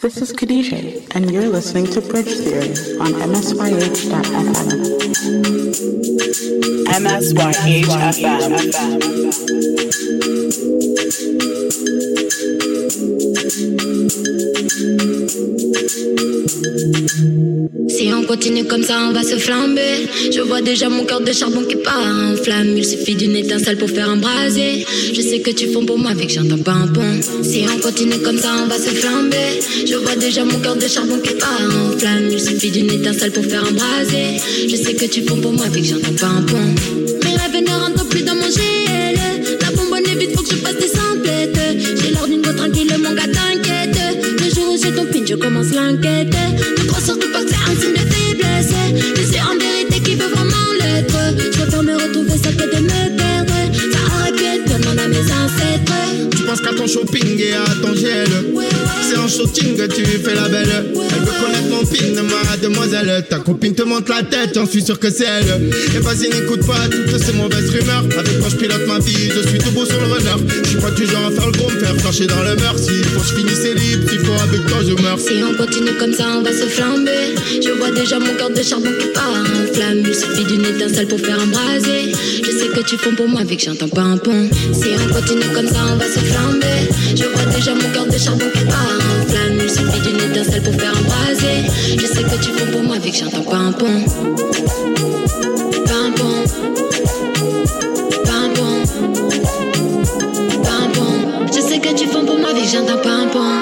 This is Khadija, and you're listening to Bridge Theory on MSYH.FM. Si on continue comme ça, on va se flamber. Je vois déjà mon cœur de charbon qui part en flamme. Il suffit d'une étincelle pour faire un brasier. Je sais que tu fonds pour moi, avec j'entends pas un pont. Si on continue comme ça, on va se flamber. Je vois déjà mon cœur de charbon qui part en flamme. Il suffit d'une étincelle pour faire un brasier. Je sais que tu fonds pour moi, avec que j'entends pas un pont. Mes rêves ne rentrent plus dans mon GL. La bonbonne est vite, faut que je fasse des samplettes. J'ai l'air d'une go tranquille, mon gars t'inquiète. Le jour où j'ai ton pin, je commence l'enquête. Ne crois surtout pas que c'est un signe shopping et à ton gel C'est en shooting que tu fais la belle Elle veut connaître mon pin, ma demoiselle Ta copine te monte la tête, j'en suis sûr que c'est elle Et vas-y n'écoute pas toutes ces mauvaises rumeurs Avec moi je pilote ma vie, je suis debout sur le runner Je suis pas du genre à faire le gros, me faire dans le mur S'il faut je finisse libre, s'il faut avec toi je meurs Si on continue comme ça, on va se flamber. Je vois déjà mon cœur de charbon qui part en flamme. Il suffit d'une étincelle pour faire un brasier. Je sais que tu fonds pour moi, avec que j'entends pas un pont. Si on continue comme ça, on va se flamber. Je vois déjà mon cœur de charbon qui part en flamme. Il suffit d'une étincelle pour faire un brasier. Je sais que tu fonds pour moi, avec que j'entends pas un pont. Pas un. Je sais que tu fonds pour moi, avec que j'entends pas un pont.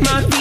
my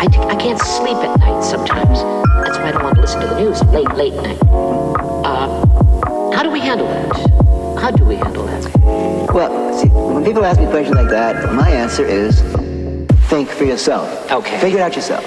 I, t- I can't sleep at night sometimes. That's why I don't want to listen to the news late, late night. Uh, how do we handle that? How do we handle that? Well, see, when people ask me questions like that, my answer is think for yourself. Okay. Figure it out yourself.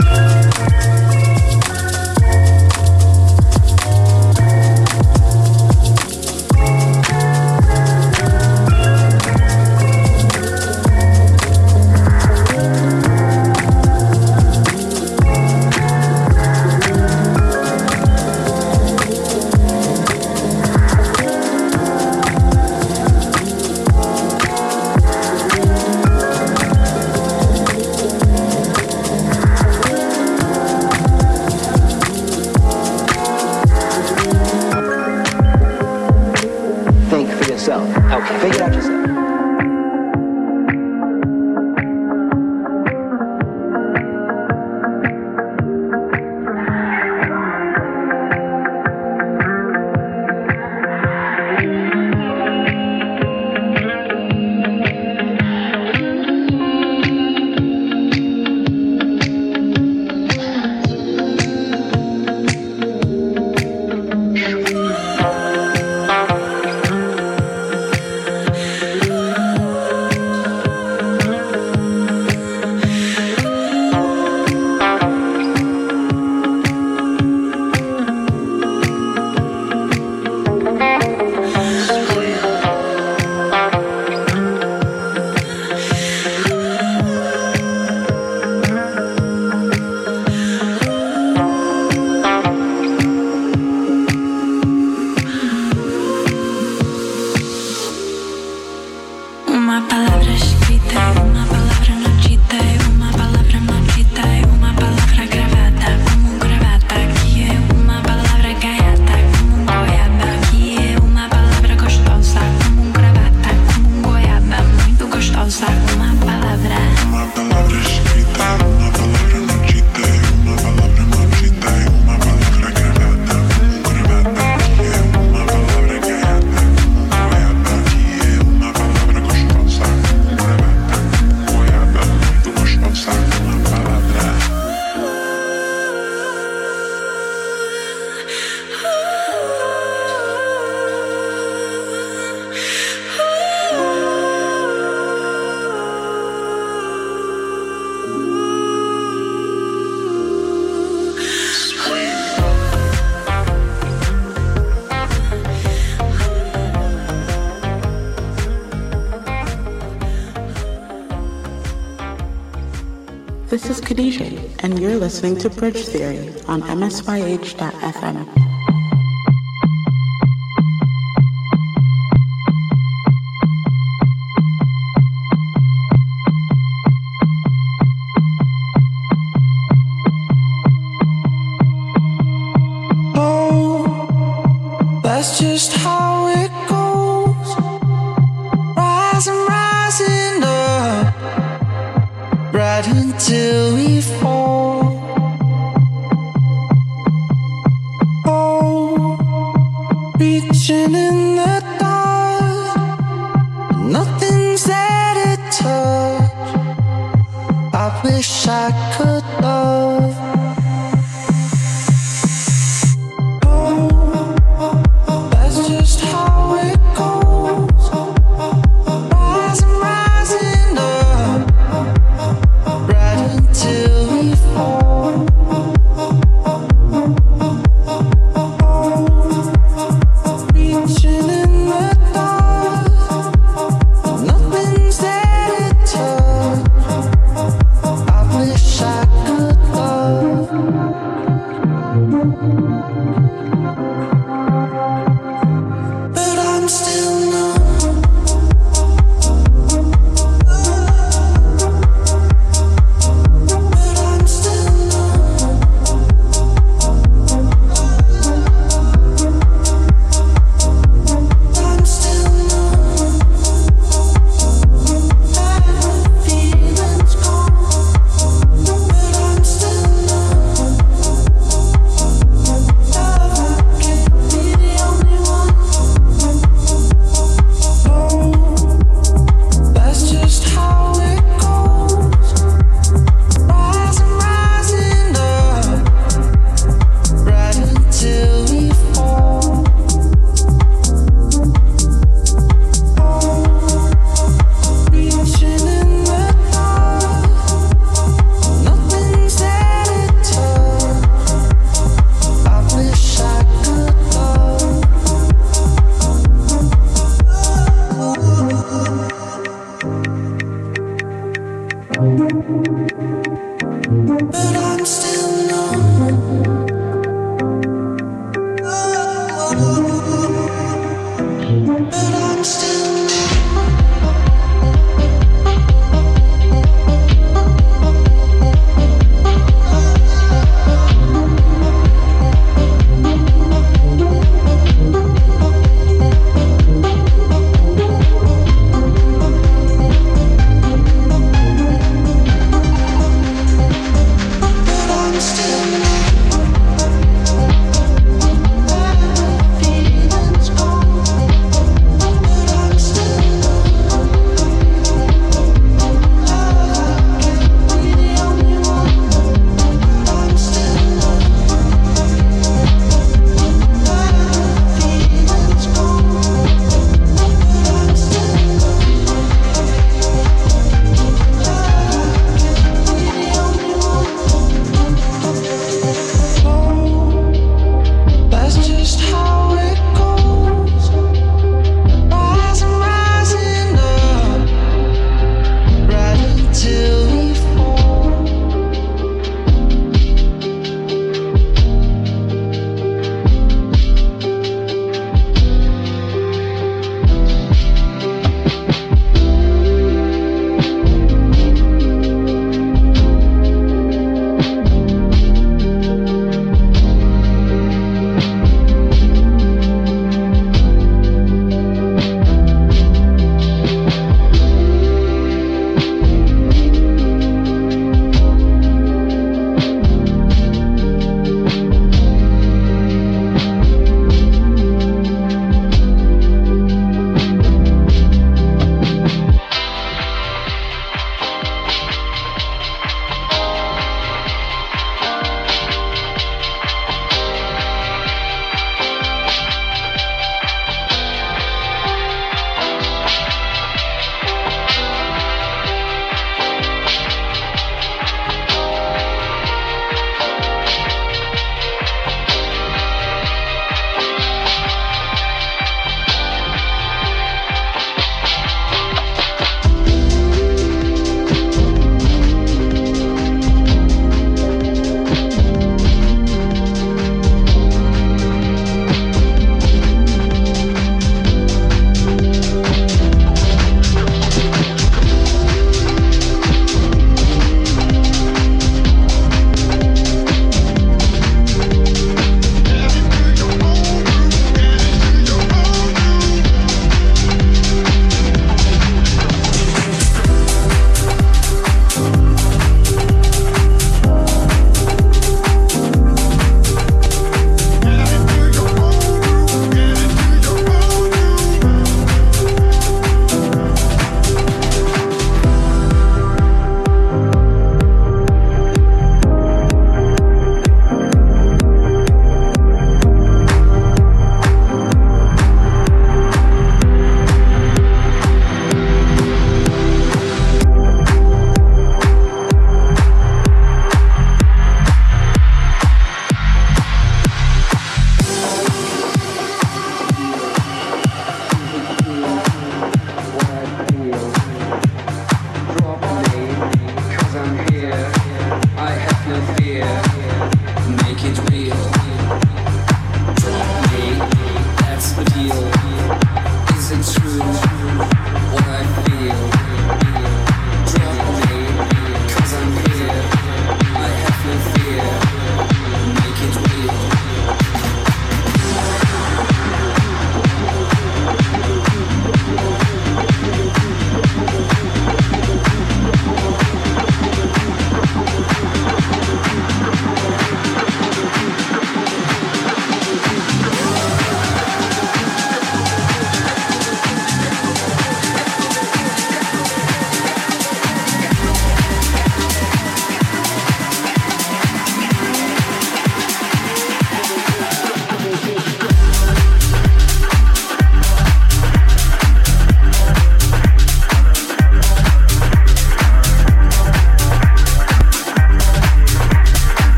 Listening to Bridge Theory on MSYH.FM. wish Bye.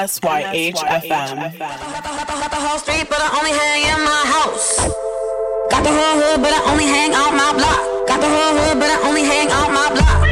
MSYH FM. Got the whole street, but I only hang in my house. Got the whole hood, but I only hang out my block. Got the whole hood, but I only hang out my block.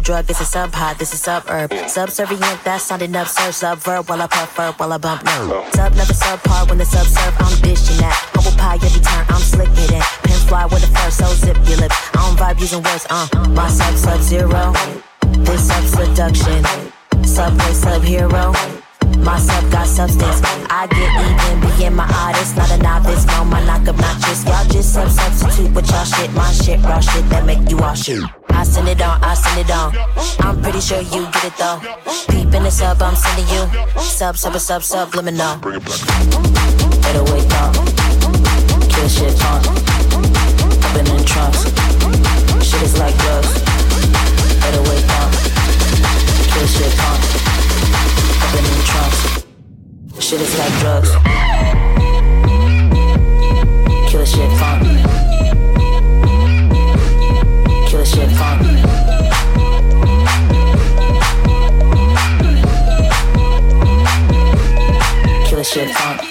Sub drug, this is sub hot, this is suburb. Subservient, that's sounding absurd. Subverb while I puff verb while I bump no. Sub never subpar when the sub serve, I'm dishing that. Humble pie every turn, I'm slicking it. Pen fly with the first, so zip your lips. I don't vibe using words, uh. My sub sub zero. This sub seduction. Subway sub hero. My sub got substance. I get even, being my artist, not a novice. No, my knock obnoxious. Y'all just sub substitute with y'all shit. My shit, raw shit that make you all shoot. I send it on, I send it on. I'm pretty sure you get it though. Peep in the sub, I'm sending you. Sub, sub, sub, sub subliminal. Bring it back. Better wake up. Kill shit talk. I've been in trance. Shit is like drugs. Better wake up. Kill shit talk. I've been in trance. Shit is like drugs. Kill shit fun. Killer shit funk.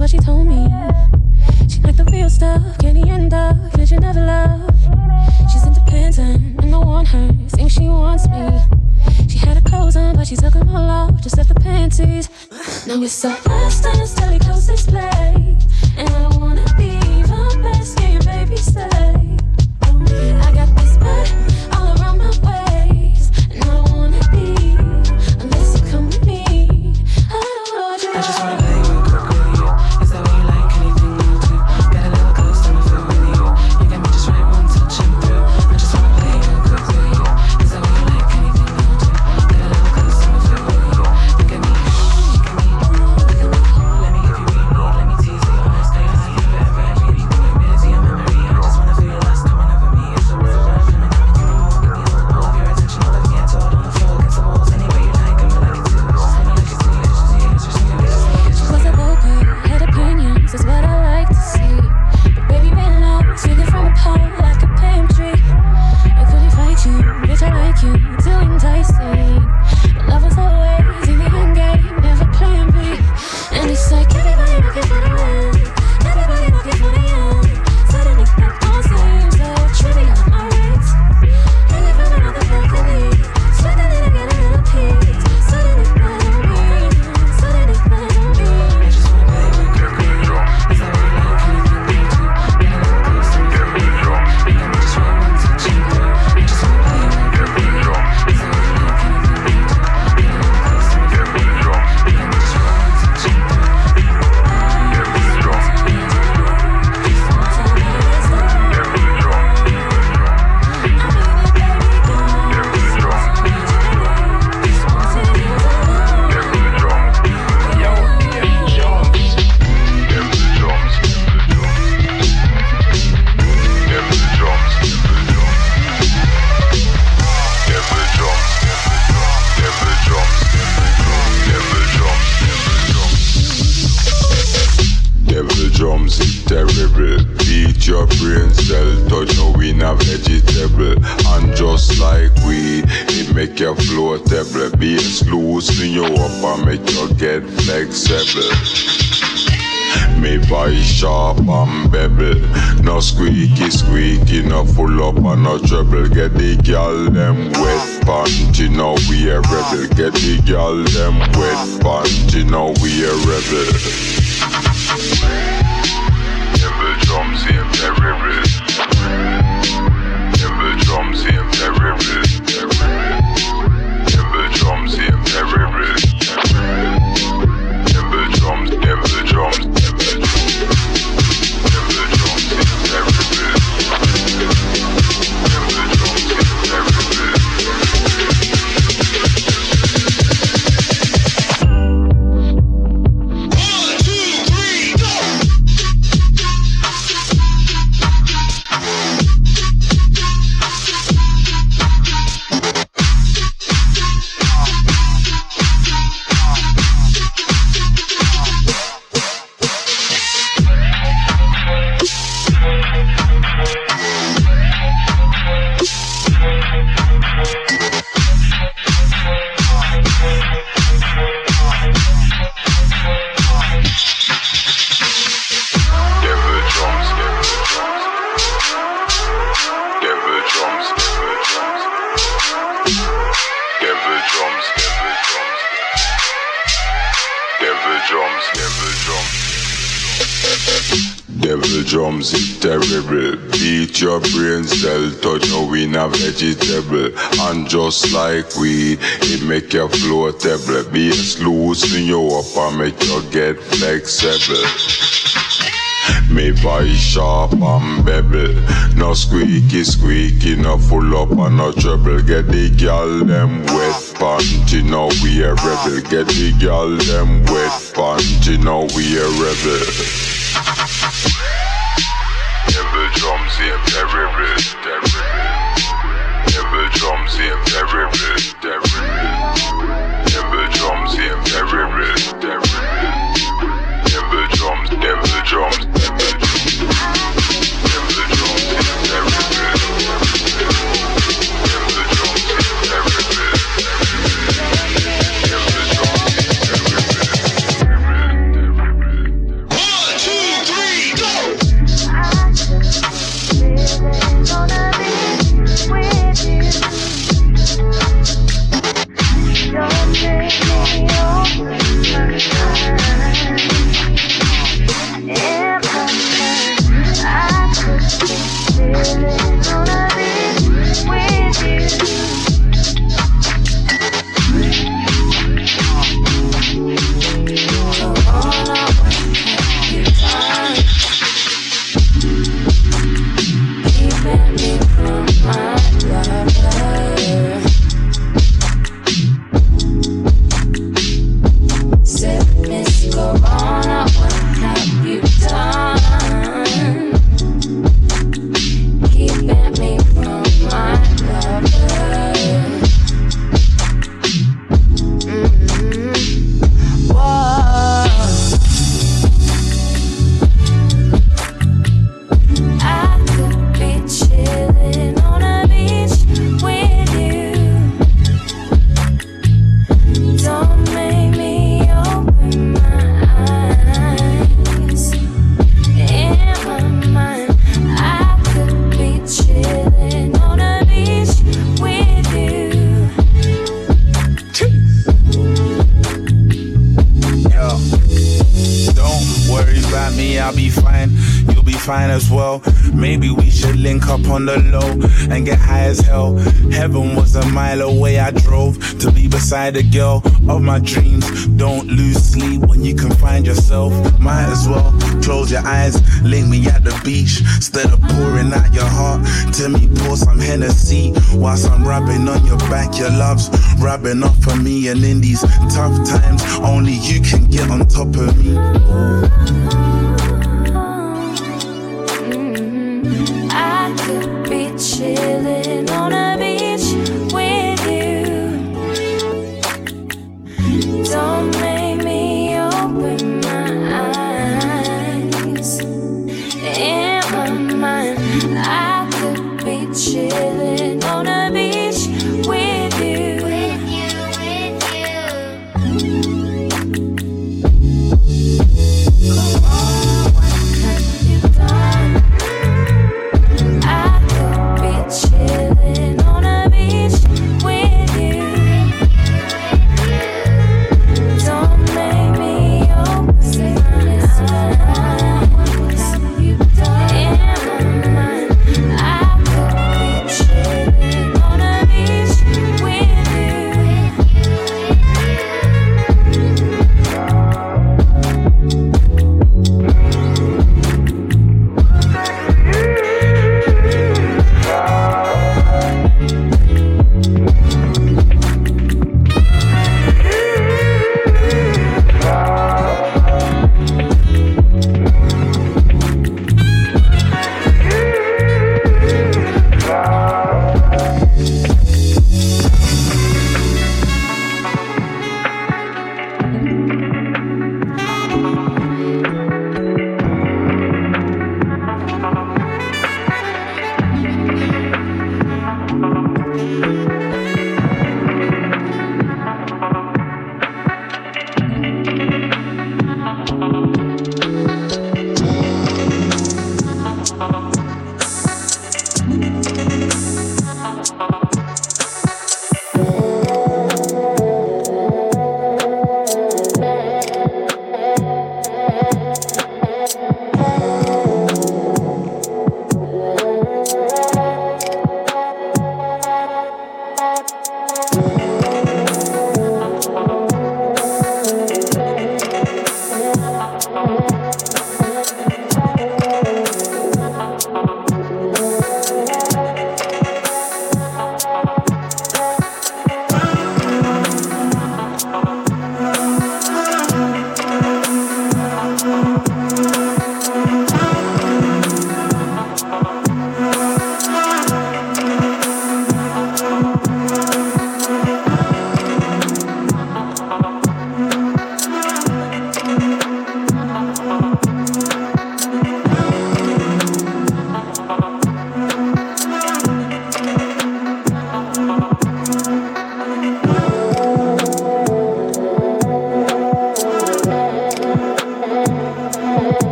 what she told me. She like the real stuff, candy and dark, cause you never love. She's independent, and I want her, think she wants me. She had her clothes on, but she took them all off, just left the panties. Now it's a lifestyle. just like we, It make you floatable, bass loosen you up and make you get flexible. Me buy sharp and bevel, no squeaky squeaky, no full up and no trouble. Get the gal them wet panty, now we a rebel. Get the gal them wet panty, now we a rebel. Devil drums here. every Devil drums is terrible. Beat your brain cell, touch your win a vegetable. And just like we, it make you floatable. Bass loosen you up and make you get flexible. Me voice sharp and bevel No squeaky squeaky, no full up and no trouble Get the girl them wet panty, now we a rebel Get the girl them wet panty, now we a rebel Every risk, every risk. Never drums in every risk. My dreams. Don't lose sleep when you can find yourself. Might as well close your eyes, link me at the beach. Instead of pouring out your heart, tell me pour some Hennessy. Whilst I'm rubbing on your back, your love's rubbing off of me. And in these tough times, only you can get on top of me.